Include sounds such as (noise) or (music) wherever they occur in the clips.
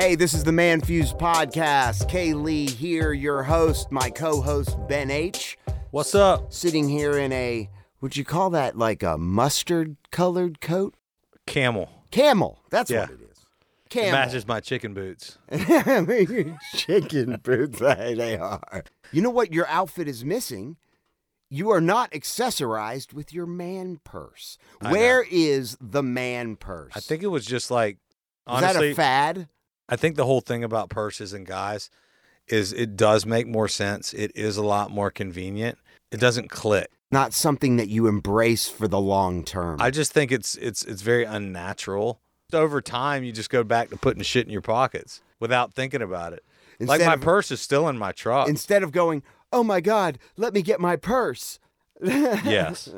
Hey, this is the ManFUzed Podcast. Kay Lee here, your host, my co host, Ben H. What's up? Sitting here in a, would you call that like a mustard colored coat? Camel. Camel. That's Yeah. what it is. It Camel. matches my chicken boots. (laughs) Chicken boots, (laughs) they are. You know what your outfit is missing? You are not accessorized with your man purse. I know. Where is the man purse? I think it was just like is that a fad? I think the whole thing about purses and guys is it does make more sense. It is a lot more convenient. It doesn't click. Not something that you embrace for the long term. I just think it's it's it's very unnatural. Over time, you just go back to putting shit in your pockets without thinking about it. like my of- purse is still in my truck. Instead of going, oh my God, let me get my purse. (laughs) yes.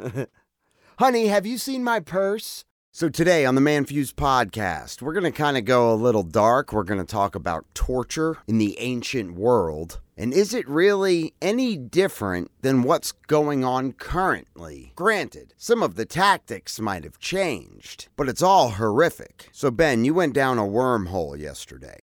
Honey, have you seen my purse? So, today on the ManFUzed podcast, we're going to kind of go a little dark. We're going to talk about torture in the ancient world. And is it really any different than what's going on currently? Granted, some of the tactics might have changed, but it's all horrific. So, Ben, you went down a wormhole yesterday.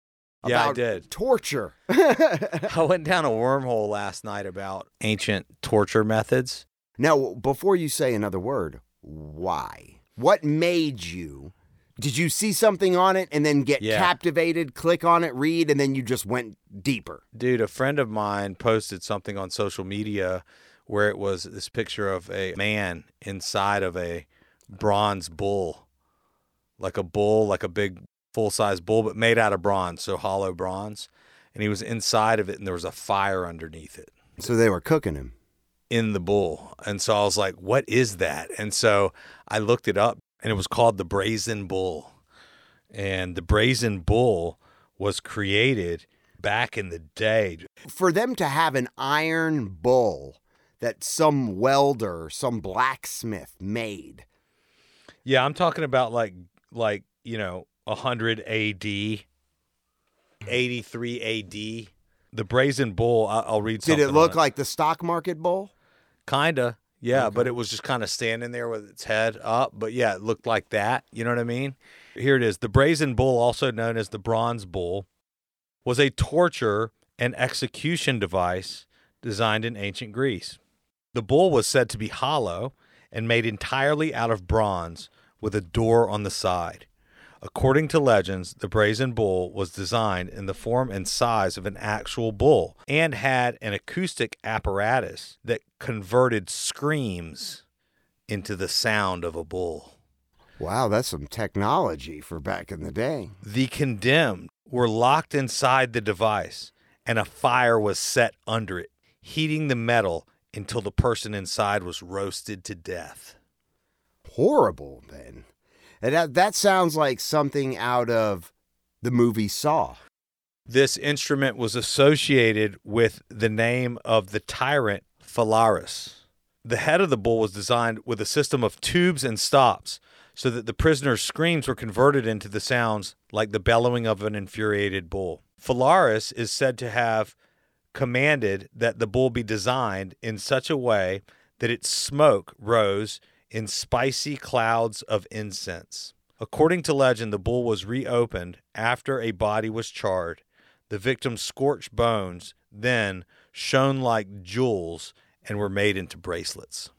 Yeah, I did. Torture. (laughs) (laughs) I went down a wormhole last night about ancient torture methods. Now, before you say another word, why? What made you? Did you see something on it and then get Yeah. captivated, click on it, read, and then you just went deeper? Dude, a friend of mine posted something on social media where it was this picture of a man inside of a bronze bull. Like a bull, like a big full size bull, but made out of bronze, so hollow bronze. And he was inside of it and there was a fire underneath it So they were cooking him. In the bull. And so I was like, what is that? And so I looked it up and it was called the Brazen Bull. And the Brazen Bull was created back in the day. For them to have an iron bull that some welder, some blacksmith made. Yeah, I'm talking about like like, you know, 100 AD, 83 AD. The Brazen Bull, I'll read Did it look like the stock market bull? Kinda, yeah, but it was just kind of standing there with its head up. But yeah, it looked like that. You know what I mean? Here it is. The brazen bull, also known as the bronze bull, was a torture and execution device designed in ancient Greece. The bull was said to be hollow and made entirely out of bronze with a door on the side. According to legends, the brazen bull was designed in the form and size of an actual bull and had an acoustic apparatus that converted screams into the sound of a bull. Wow, that's some technology for back in the day. The condemned were locked inside the device and a fire was set under it, heating the metal until the person inside was roasted to death. Horrible, Ben. And that, that sounds like something out of the movie Saw. This instrument was associated with the name of the tyrant Phalaris. The head of the bull was designed with a system of tubes and stops so that the prisoner's screams were converted into the sounds like the bellowing of an infuriated bull. Phalaris is said to have commanded that the bull be designed in such a way that its smoke rose in spicy clouds of incense. According to legend, the bull was reopened after a body was charred. The victim's scorched bones then shone like jewels and were made into bracelets.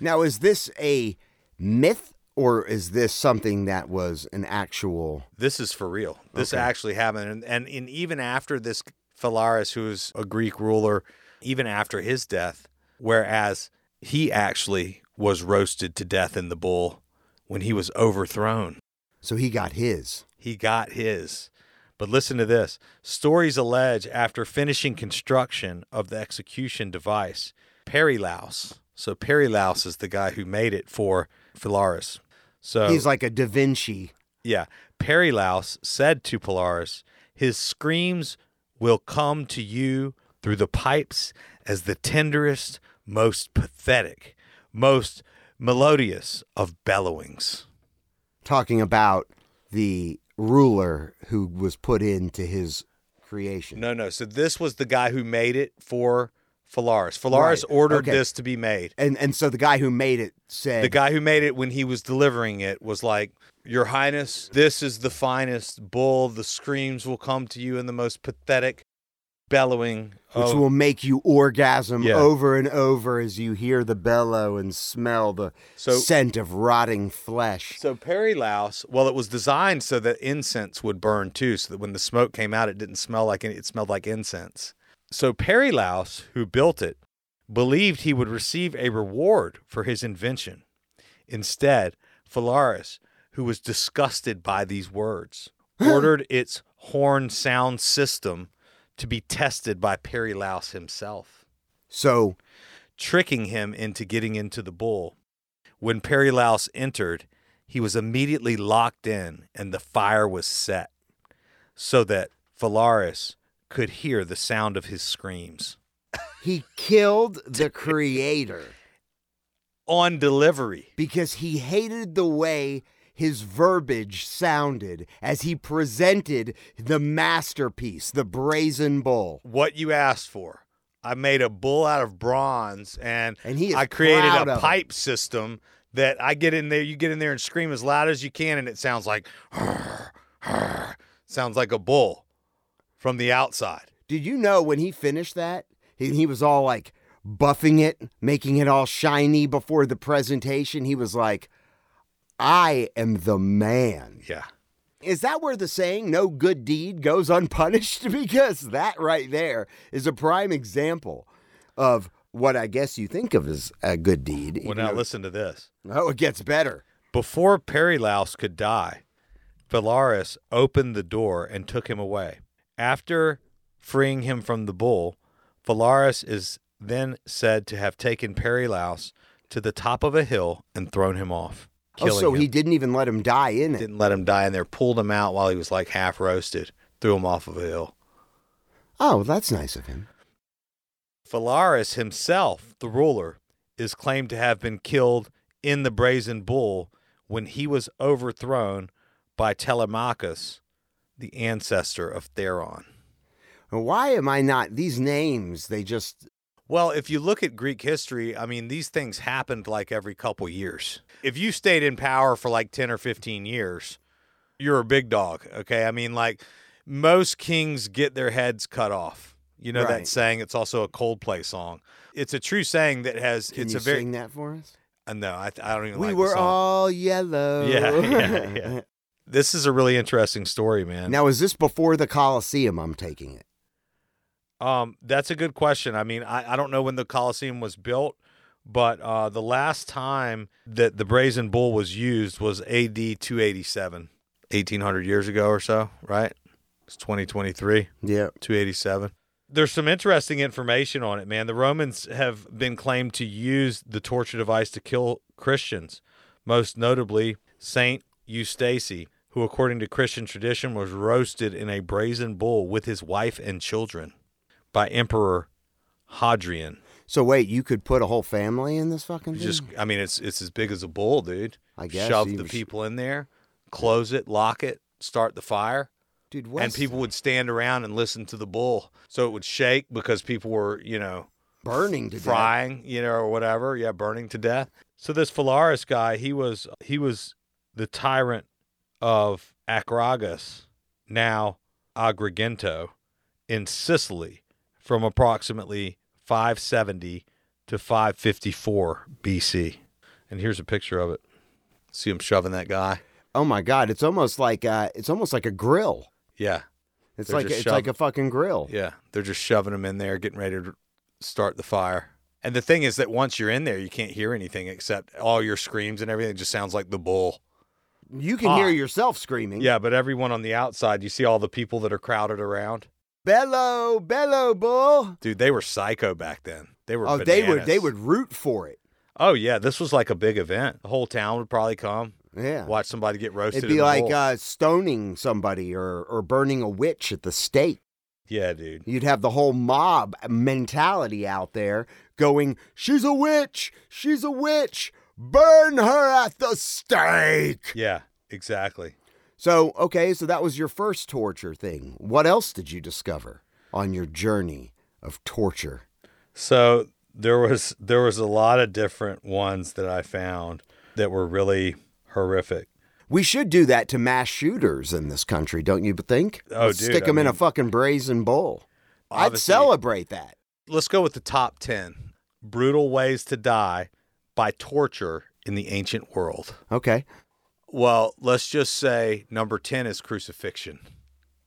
Now, is this a myth or is this something that was an actual? This is for real. This Okay. actually happened. And, and, and even after this Phalaris, who was a Greek ruler, even after his death, whereas he actually was roasted to death in the bull when he was overthrown. So he got his. He got his. But listen to this. Stories allege after finishing construction of the execution device, Perilaus. So Perilaus is the guy who made it for Phalaris. So He's like a Da Vinci. yeah, Perilaus said to Polaris, "His screams will come to you through the pipes as the tenderest, most pathetic, most melodious of bellowings." talking about the ruler who was put into his creation. No, no. So this was the guy who made it for Phalaris. Phalaris Right, ordered okay. this to be made. And and so the guy who made it said The guy who made it when he was delivering it was like, Your Highness, this is the finest bull. The screams will come to you in the most pathetic bellowing. which of- will make you orgasm Yeah. over and over as you hear the bellow and smell the So- scent of rotting flesh. So Perilaus, well, it was designed so that incense would burn too, so that when the smoke came out, it didn't smell like any, it smelled like incense. So Perilaus, who built it, believed he would receive a reward for his invention. Instead, Phalaris, who was disgusted by these words, (gasps) ordered its horn sound system to be tested by Perilaus himself So tricking him into getting into the bull. When Perilaus entered, he was immediately locked in and the fire was set so that Phalaris could hear the sound of his screams. he killed (laughs) the creator On delivery, because he hated the way his verbiage sounded as he presented the masterpiece, the brazen bull. what you asked for. I made a bull out of bronze and, And he I created a of it. pipe system that I get in there, you get in there and scream as loud as you can, and it sounds like sounds like a bull from the outside. Did you know when he finished that, he, he was all like buffing it, making it all shiny before the presentation? He was like, I am the man. Yeah. Is that where the saying, no good deed goes unpunished? (laughs) Because that right there is a prime example of what I guess you think of as a good deed. Well, now though- listen to this. Oh, it gets better. Before Perilaus could die, Phalaris opened the door and took him away. After freeing him from the bull, Phalaris is then said to have taken Perilaus to the top of a hill and thrown him off. Oh, so him. he didn't even let him die in it. didn't let him die in there, pulled him out while he was like half roasted, threw him off of a hill. Oh, that's nice of him. Phalaris himself, the ruler, is claimed to have been killed in the brazen bull when he was overthrown by Telemachus, the ancestor of Theron. Why am I not? These names, they just. Well, if you look at Greek history, I mean, these things happened like every couple years. If you stayed in power for like 10 or 15 years, you're a big dog, okay? I mean, like most kings get their heads cut off. You know Right. that saying? It's also a Coldplay song. It's a true saying that has, Can it's you a very, sing that for us? uh, no, I, I don't even know. We like were all yellow. Yeah, yeah, yeah. (laughs) This is a really interesting story, man. Now, is this before the Colosseum? I'm taking it. Um, that's a good question. I mean, I, I don't know when the Colosseum was built, but uh, the last time that the brazen bull was used was AD 287, 1800 years ago or so, right? It's 2023, Yeah. 287. There's some interesting information on it, man. The Romans have been claimed to use the torture device to kill Christians, most notably Saint Eustace, who, according to Christian tradition, was roasted in a brazen bull with his wife and children by Emperor Hadrian. So wait, you could put a whole family in this fucking thing? just, I mean, it's it's as big as a bull, dude. I guess shove the people in there, close it, lock it, start the fire, dude. and people would stand around and listen to the bull, so it would shake because people were, you know, burning to death. frying, you know, or whatever. Yeah, burning to death. So this Phalaris guy, he was he was the tyrant of Acragas, now Agrigento, in Sicily, from approximately 570 to 554 BC. And here's a picture of it. See him shoving that guy. Oh my god, it's almost like uh, it's almost like a grill. Yeah, It's They're like it's like a fucking grill. yeah. They're just shoving him in there, getting ready to start the fire. And the thing is that once you're in there, you can't hear anything except all your screams and everything. It just sounds like the bull. You can Ah. hear yourself screaming. Yeah, but everyone on the outside, you see all the people that are crowded around. Bellow, bellow, bull. Dude, they were psycho back then. They were. Oh, they would they would root for it. Oh yeah, this was like a big event. The whole town would probably come Yeah. watch somebody get roasted. It'd be like uh, stoning somebody or, or burning a witch at the stake. yeah, dude. You'd have the whole mob mentality out there going, She's a witch! She's a witch! Burn her at the stake! Yeah, exactly. So, okay, so that was your first torture thing. What else did you discover on your journey of torture? So there was there was a lot of different ones that I found that were really horrific. We should do that to mass shooters in this country, don't you think? Oh, Let's dude, stick I them in a fucking brazen bull. I'd celebrate that. Let's go with the top 10 brutal ways to die by torture in the ancient world. Okay. Well, let's just say number 10 is crucifixion.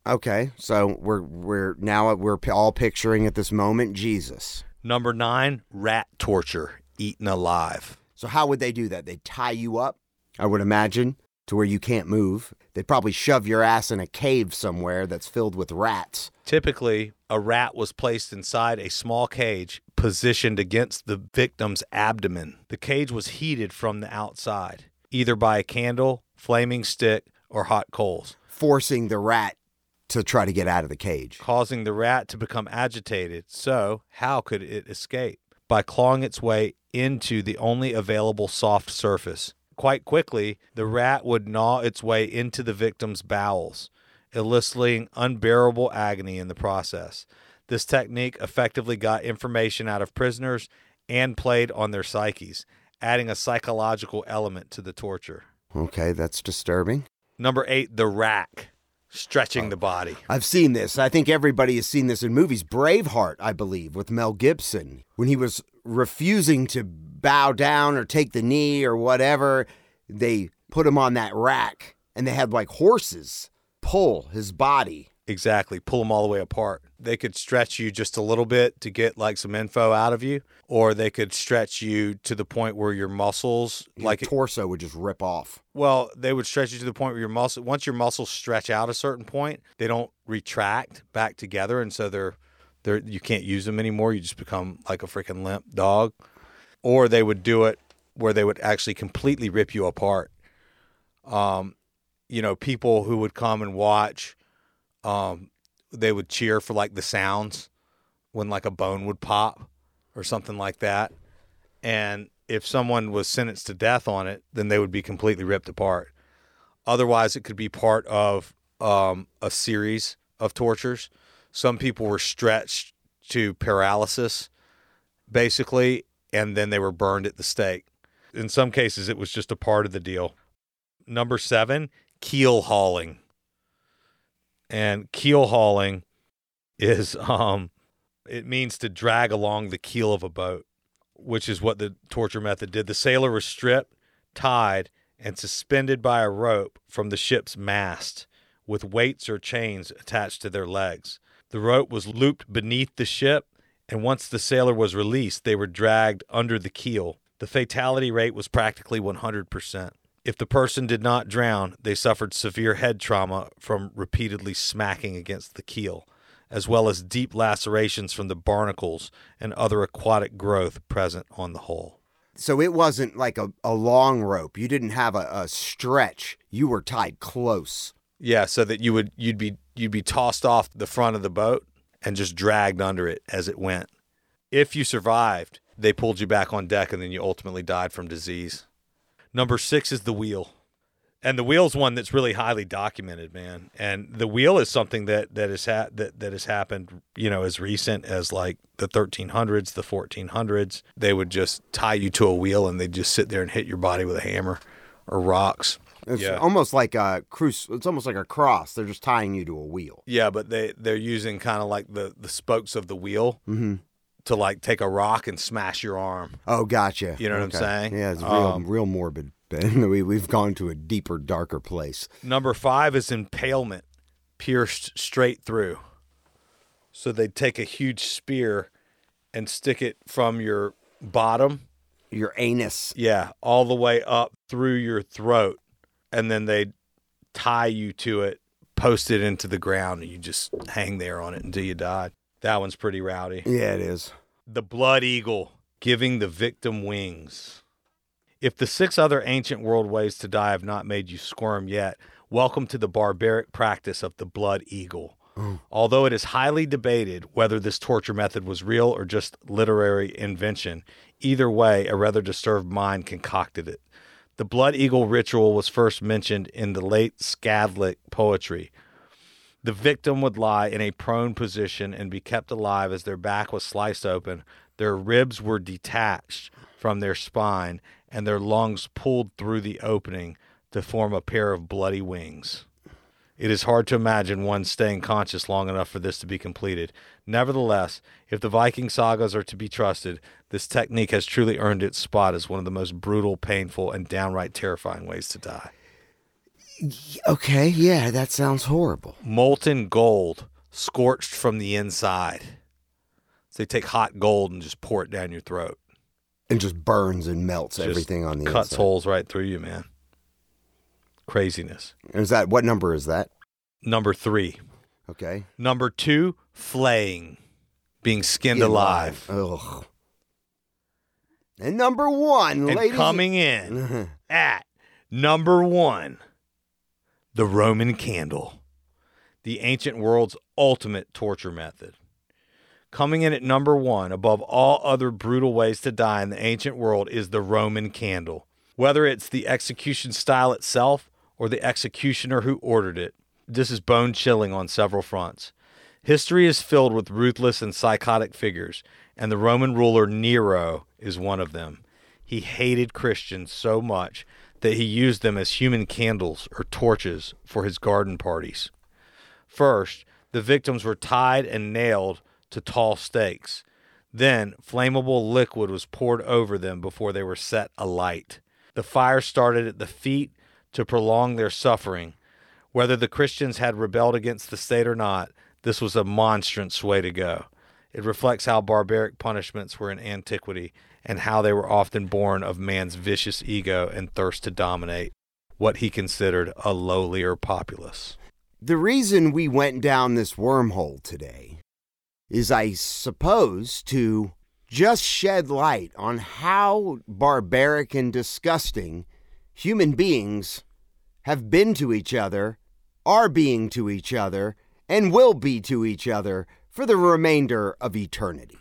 Okay. So we're we're now we're all picturing at this moment Jesus. Number 9, rat torture, eaten alive. So how would they do that? They'd tie you up, I would imagine, to where you can't move. They'd probably shove your ass in a cave somewhere that's filled with rats. Typically, a rat was placed inside a small cage positioned against the victim's abdomen. The cage was heated from the outside, either by a candle, flaming stick, or hot coals, forcing the rat to try to get out of the cage. causing the rat to become agitated. So, how could it escape? By clawing its way into the only available soft surface. Quite quickly, the rat would gnaw its way into the victim's bowels, eliciting unbearable agony in the process. This technique effectively got information out of prisoners and played on their psyches, adding a psychological element to the torture. Okay, that's disturbing. Number eight, the rack, stretching oh. the body. I've seen this. I think everybody has seen this in movies. Braveheart, I believe, with Mel Gibson, when he was refusing to bow down or take the knee or whatever, they put him on that rack and they had like horses pull his body. Exactly. Pull him all the way apart. They could stretch you just a little bit to get like some info out of you, or they could stretch you to the point where your muscles, like Your like, torso would just rip off. well, they would stretch you to the point where your muscle, once your muscles stretch out a certain point, they don't retract back together, and so they're, they're you can't use them anymore. You just become like a freaking limp dog. Or they would do it where they would actually completely rip you apart. Um, you know, people who would come and watch um, they would cheer for like the sounds when like a bone would pop or something like that. And if someone was sentenced to death on it, then they would be completely ripped apart. Otherwise, it could be part of um, a series of tortures. Some people were stretched to paralysis, basically, and then they were burned at the stake. In some cases, it was just a part of the deal. Number seven, keel hauling and keel hauling is (laughs) um it means to drag along the keel of a boat which is what the torture method did. The sailor was stripped tied and suspended by a rope from the ship's mast with weights or chains attached to their legs. The rope was looped beneath the ship and once the sailor was released they were dragged under the keel. The fatality rate was practically 100% if the person did not drown, they suffered severe head trauma from repeatedly smacking against the keel, as well as deep lacerations from the barnacles and other aquatic growth present on the hull. So it wasn't like a, a long rope. You didn't have a, a stretch. You were tied close. Yeah, so that you would you'd be you'd be tossed off the front of the boat and just dragged under it as it went. If you survived, they pulled you back on deck and then you ultimately died from disease. Number six is the wheel. And the wheel's one that's really highly documented, man. And the wheel is something that that has ha- that that has happened, you know, as recent as like the 1300s, the 1400s. They would just tie you to a wheel and they'd just sit there and hit your body with a hammer or rocks. It's Yeah. almost like a cruise. It's almost like a cross. They're just tying you to a wheel. Yeah, but they they're using kind of like the the spokes of the wheel Mm-hmm. To like take a rock and smash your arm. Oh, gotcha. You know what I'm saying? Yeah, it's real, Um, real morbid. Ben, (laughs) we we've gone to a deeper, darker place. Number five is impalement, pierced straight through. So they'd take a huge spear and stick it from your bottom, Your anus. yeah, all the way up through your throat, and then they'd tie you to it, post it into the ground, and you just hang there on it until you died. That one's pretty rowdy. Yeah, it is. The blood eagle, giving the victim wings. If the six other ancient world ways to die have not made you squirm yet, welcome to the barbaric practice of the blood eagle. Although it is highly debated whether this torture method was real or just literary invention, either way, a rather disturbed mind concocted it. The blood eagle ritual was first mentioned in the late Skaldic poetry. The victim would lie in a prone position and be kept alive as their back was sliced open, Their ribs were detached from their spine, and their lungs pulled through the opening to form a pair of bloody wings. It is hard to imagine one staying conscious long enough for this to be completed. Nevertheless, if the Viking sagas are to be trusted, this technique has truly earned its spot as one of the most brutal, painful, and downright terrifying ways to die. Okay, yeah, that sounds horrible. Molten gold scorched from the inside. So they take hot gold and just pour it down your throat. And just burns and melts Just everything on the cuts inside. holes right through you, man. Craziness. Is that what number is that? Number three. Okay. Number two, flaying, being skinned alive. Ugh. And number one, And ladies. coming in (laughs) at number one, the Roman candle, the ancient world's ultimate torture method. Coming in at number one, above all other brutal ways to die in the ancient world, is the Roman candle. Whether it's the execution style itself or the executioner who ordered it, this is bone chilling on several fronts. History is filled with ruthless and psychotic figures, and the Roman ruler Nero is one of them. He hated Christians so much that he used them as human candles or torches for his garden parties. First, the victims were tied and nailed to tall stakes. Then, flammable liquid was poured over them before they were set alight. The fire started at the feet to prolong their suffering. Whether the Christians had rebelled against the state or not, this was a monstrous way to go. It reflects how barbaric punishments were in antiquity and how they were often born of man's vicious ego and thirst to dominate what he considered a lowlier populace. The reason we went down this wormhole today is, I suppose, to just shed light on how barbaric and disgusting human beings have been to each other, are being to each other, and will be to each other for the remainder of eternity.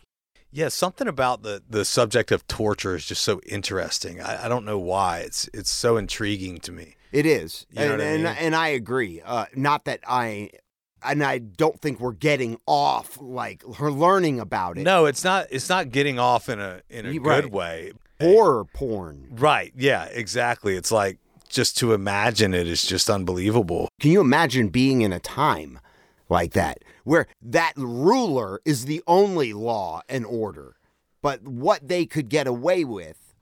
Yeah, something about the, the subject of torture is just so interesting. I, I don't know why. It's it's so intriguing to me. It is, You know and I and, mean? and I agree. Uh, not that I, and I don't think we're getting off like her learning about it. No, it's not it's not getting off in a in a You're good way. horror porn. Right. Yeah, exactly. It's like just to imagine it is just unbelievable. Can you imagine being in a time like that where that ruler is the only law and order, but what they could get away with,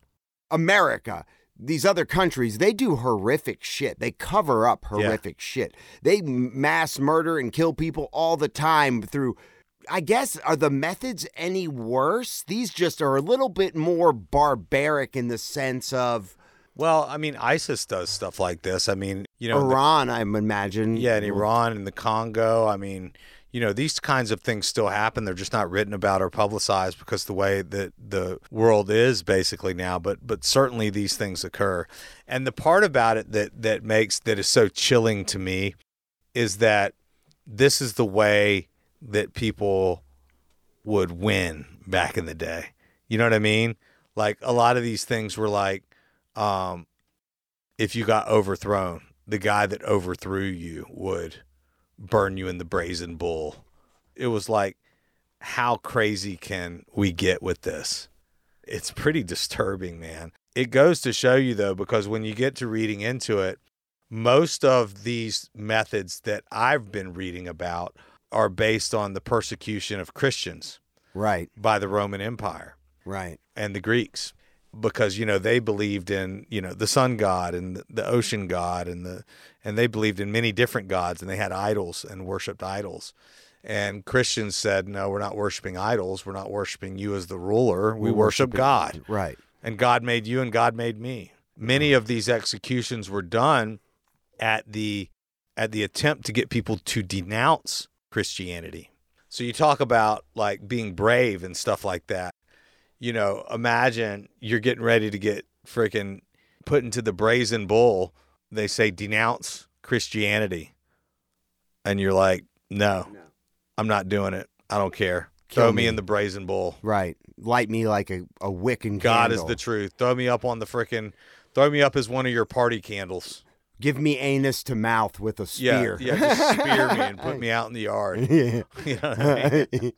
America, these other countries, they do horrific shit. They cover up Yeah. horrific shit. They mass murder and kill people all the time through. I guess are the methods any worse? These just are a little bit more barbaric in the sense of Well, I mean, ISIS does stuff like this. I mean, you know, the- Iran, I imagine. yeah, in Iran and the Congo. I mean, you know, these kinds of things still happen. They're just not written about or publicized because the way that the world is basically now. But but certainly these things occur. And the part about it that that makes that is so chilling to me is that this is the way that people would win back in the day. You know what I mean? Like a lot of these things were like, um, if you got overthrown, the guy that overthrew you would burn you in the brazen bull. It was like, how crazy can we get with this? It's pretty disturbing, man. It goes to show you, though, because when you get to reading into it, most of these methods that I've been reading about are based on the persecution of Christians Right, by the Roman Empire right. and the Greeks because you know they believed in you know the sun god and the- the ocean god and the and they believed in many different gods and they had idols and worshipped idols. And Christians said no we're not worshiping idols. We're not worshiping you as the ruler. We, worship worship God. Right. and God made you and God made me. Many of these executions were done at the at the attempt to get people to denounce Christianity. So you talk about like being brave and stuff like that. You know, imagine you're getting ready to get freaking put into the brazen bull. They say denounce Christianity. And you're like, no, I'm not doing it. I don't care. Kill Throw me me. in the brazen bull. Right. Light me like a, a wick and God is the truth. Throw me up on the freaking, throw me up as one of your party candles. Give me anus to mouth with a spear. yeah, just spear me and put (laughs) me out in the yard. Yeah. (laughs) (laughs) You know I mean?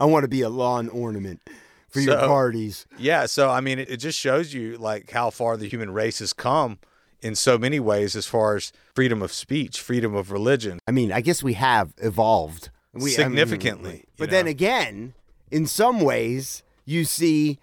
I want to be a lawn ornament. for your parties. Yeah, so I mean, it, it just shows you like how far the human race has come in so many ways as far as freedom of speech, freedom of religion. I mean, I guess we have evolved we, I mean, Significantly, but then again, in some ways, you see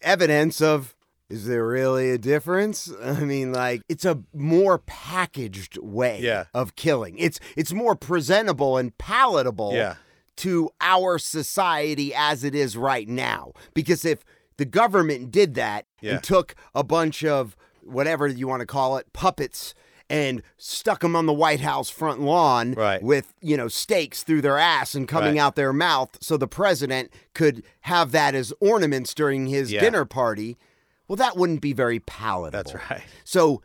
evidence of is there really a difference? (laughs) I mean, like it's a more packaged way Yeah. of killing. It's it's more presentable and palatable Yeah. to our society as it is right now. Because if the government did that Yeah. and took a bunch of whatever you want to call it, puppets and stuck them on the White House front lawn Right. with, you know, stakes through their ass and coming Right. out their mouth so the president could have that as ornaments during his Yeah. dinner party, well that wouldn't be very palatable. That's right. So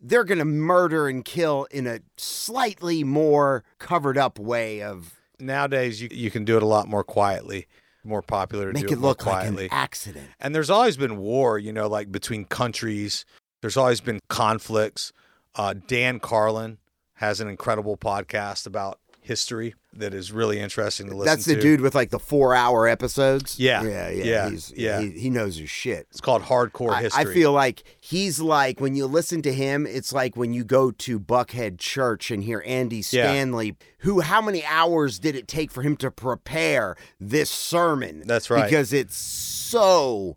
they're going to murder and kill in a slightly more covered up way of Nowadays, you you can do it a lot more quietly, more popular to make do it more look like an accident. And there's always been war, you know, like between countries. There's always been conflicts. Uh, Dan Carlin has an incredible podcast about history that is really interesting to listen to. That's the to. dude with like the four hour episodes. Yeah, yeah, yeah. yeah, He's, yeah. He, he knows his shit. It's called Hardcore I, History. I feel like he's like when you listen to him, it's like when you go to Buckhead Church and hear Andy Yeah. Stanley. Who? How many hours did it take for him to prepare this sermon? That's right. Because it's so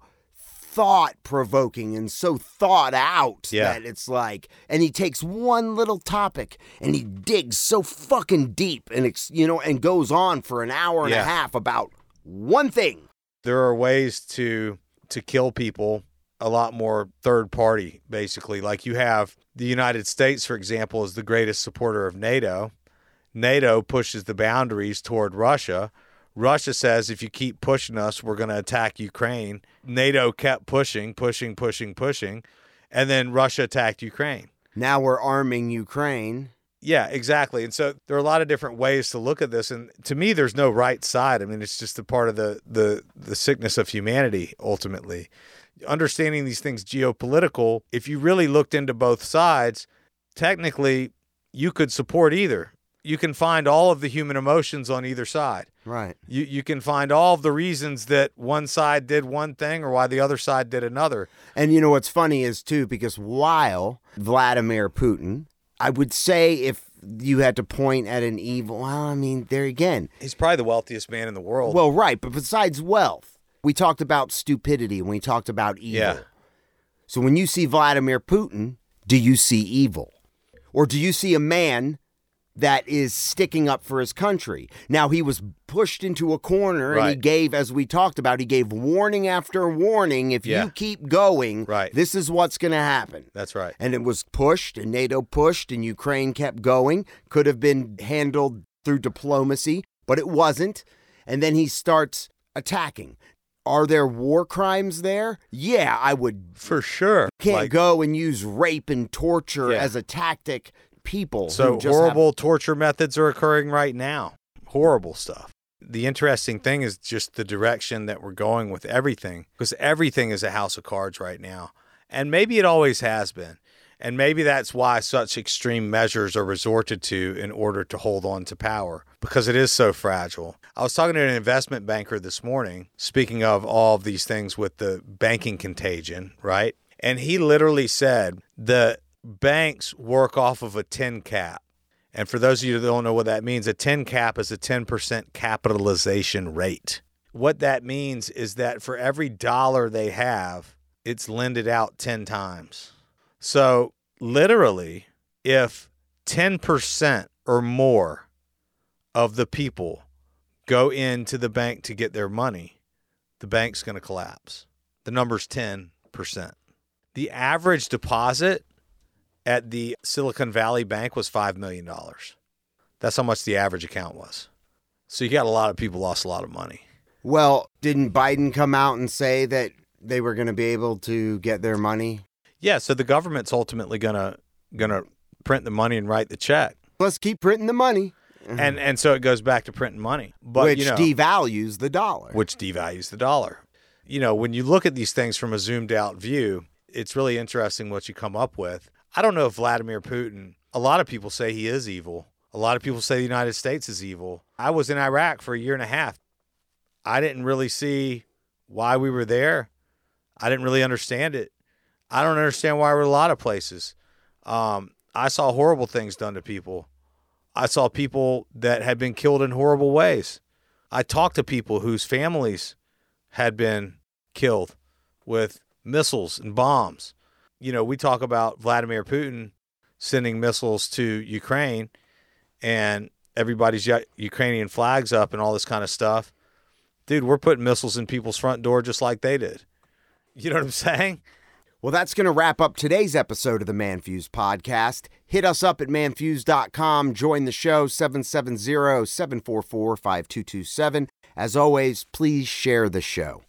thought provoking and so thought out Yeah. that it's like, and he takes one little topic and he digs so fucking deep and ex, you know and goes on for an hour and Yeah. a half about one thing. there are ways to to kill people a lot more third party basically like you have the United States for example is the greatest supporter of NATO NATO pushes the boundaries toward Russia Russia says if you keep pushing us we're going to attack Ukraine NATO kept pushing pushing pushing pushing and then Russia attacked Ukraine Now we're arming Ukraine. yeah, exactly. And so there are a lot of different ways to look at this. And to me, there's no right side. I mean, it's just a part of the the the sickness of humanity. Ultimately, understanding these things geopolitical. If you really looked into both sides, technically, you could support either. You can find all of the human emotions on either side. Right. You you can find all of the reasons that one side did one thing or why the other side did another. And you know what's funny is too because while Vladimir Putin, I would say if you had to point at an evil, well, I mean, there again. He's probably the wealthiest man in the world. Well, right, but besides wealth, we talked about stupidity and we talked about evil. Yeah. So when you see Vladimir Putin, do you see evil? Or do you see a man that is sticking up for his country? Now, he was pushed into a corner and he gave, as we talked about, he gave warning after warning. If Yeah. you keep going, Right. this is what's going to happen. That's right. And it was pushed, and NATO pushed, and Ukraine kept going. Could have been handled through diplomacy, but it wasn't. And then he starts attacking. Are there war crimes there? Yeah, I would. For sure. Can't Like- go and use rape and torture Yeah. as a tactic. People So just have- horrible torture methods are occurring right now. Horrible stuff. The interesting thing is just the direction that we're going with everything because everything is a house of cards right now. And maybe it always has been. And maybe that's why such extreme measures are resorted to in order to hold on to power because it is so fragile. I was talking to an investment banker this morning, speaking of all of these things with the banking contagion, right? And he literally said the banks work off of a 10 cap. And for those of you that don't know what that means, a 10 cap is a 10% capitalization rate. What that means is that for every dollar they have, it's lended out 10 times. So, literally, if 10% or more of the people go into the bank to get their money, the bank's going to collapse. The number's 10%. The average deposit at the Silicon Valley Bank was $5 million. That's how much the average account was. So you got a lot of people lost a lot of money. Well, didn't Biden come out and say that they were going to be able to get their money? Yeah, so the government's ultimately going to going to print the money and write the check. Let's keep printing the money, And and so it goes back to printing money. But which you know, devalues the dollar. which devalues the dollar. You know, when you look at these things from a zoomed out view, it's really interesting what you come up with. I don't know if Vladimir Putin, a lot of people say he is evil. A lot of people say the United States is evil. I was in Iraq for a year and a half. I didn't really see why we were there. I didn't really understand it. I don't understand why we're in a lot of places. Um, I saw horrible things done to people. I saw people that had been killed in horrible ways. I talked to people whose families had been killed with missiles and bombs. You know, we talk about Vladimir Putin sending missiles to Ukraine and everybody's Ukrainian flags up and all this kind of stuff. Dude, we're putting missiles in people's front door just like they did. You know what I'm saying? Well, that's going to wrap up today's episode of the ManFUzed podcast. Hit us up at manfuzed.com. Join the show 770 744 5227. As always, please share the show.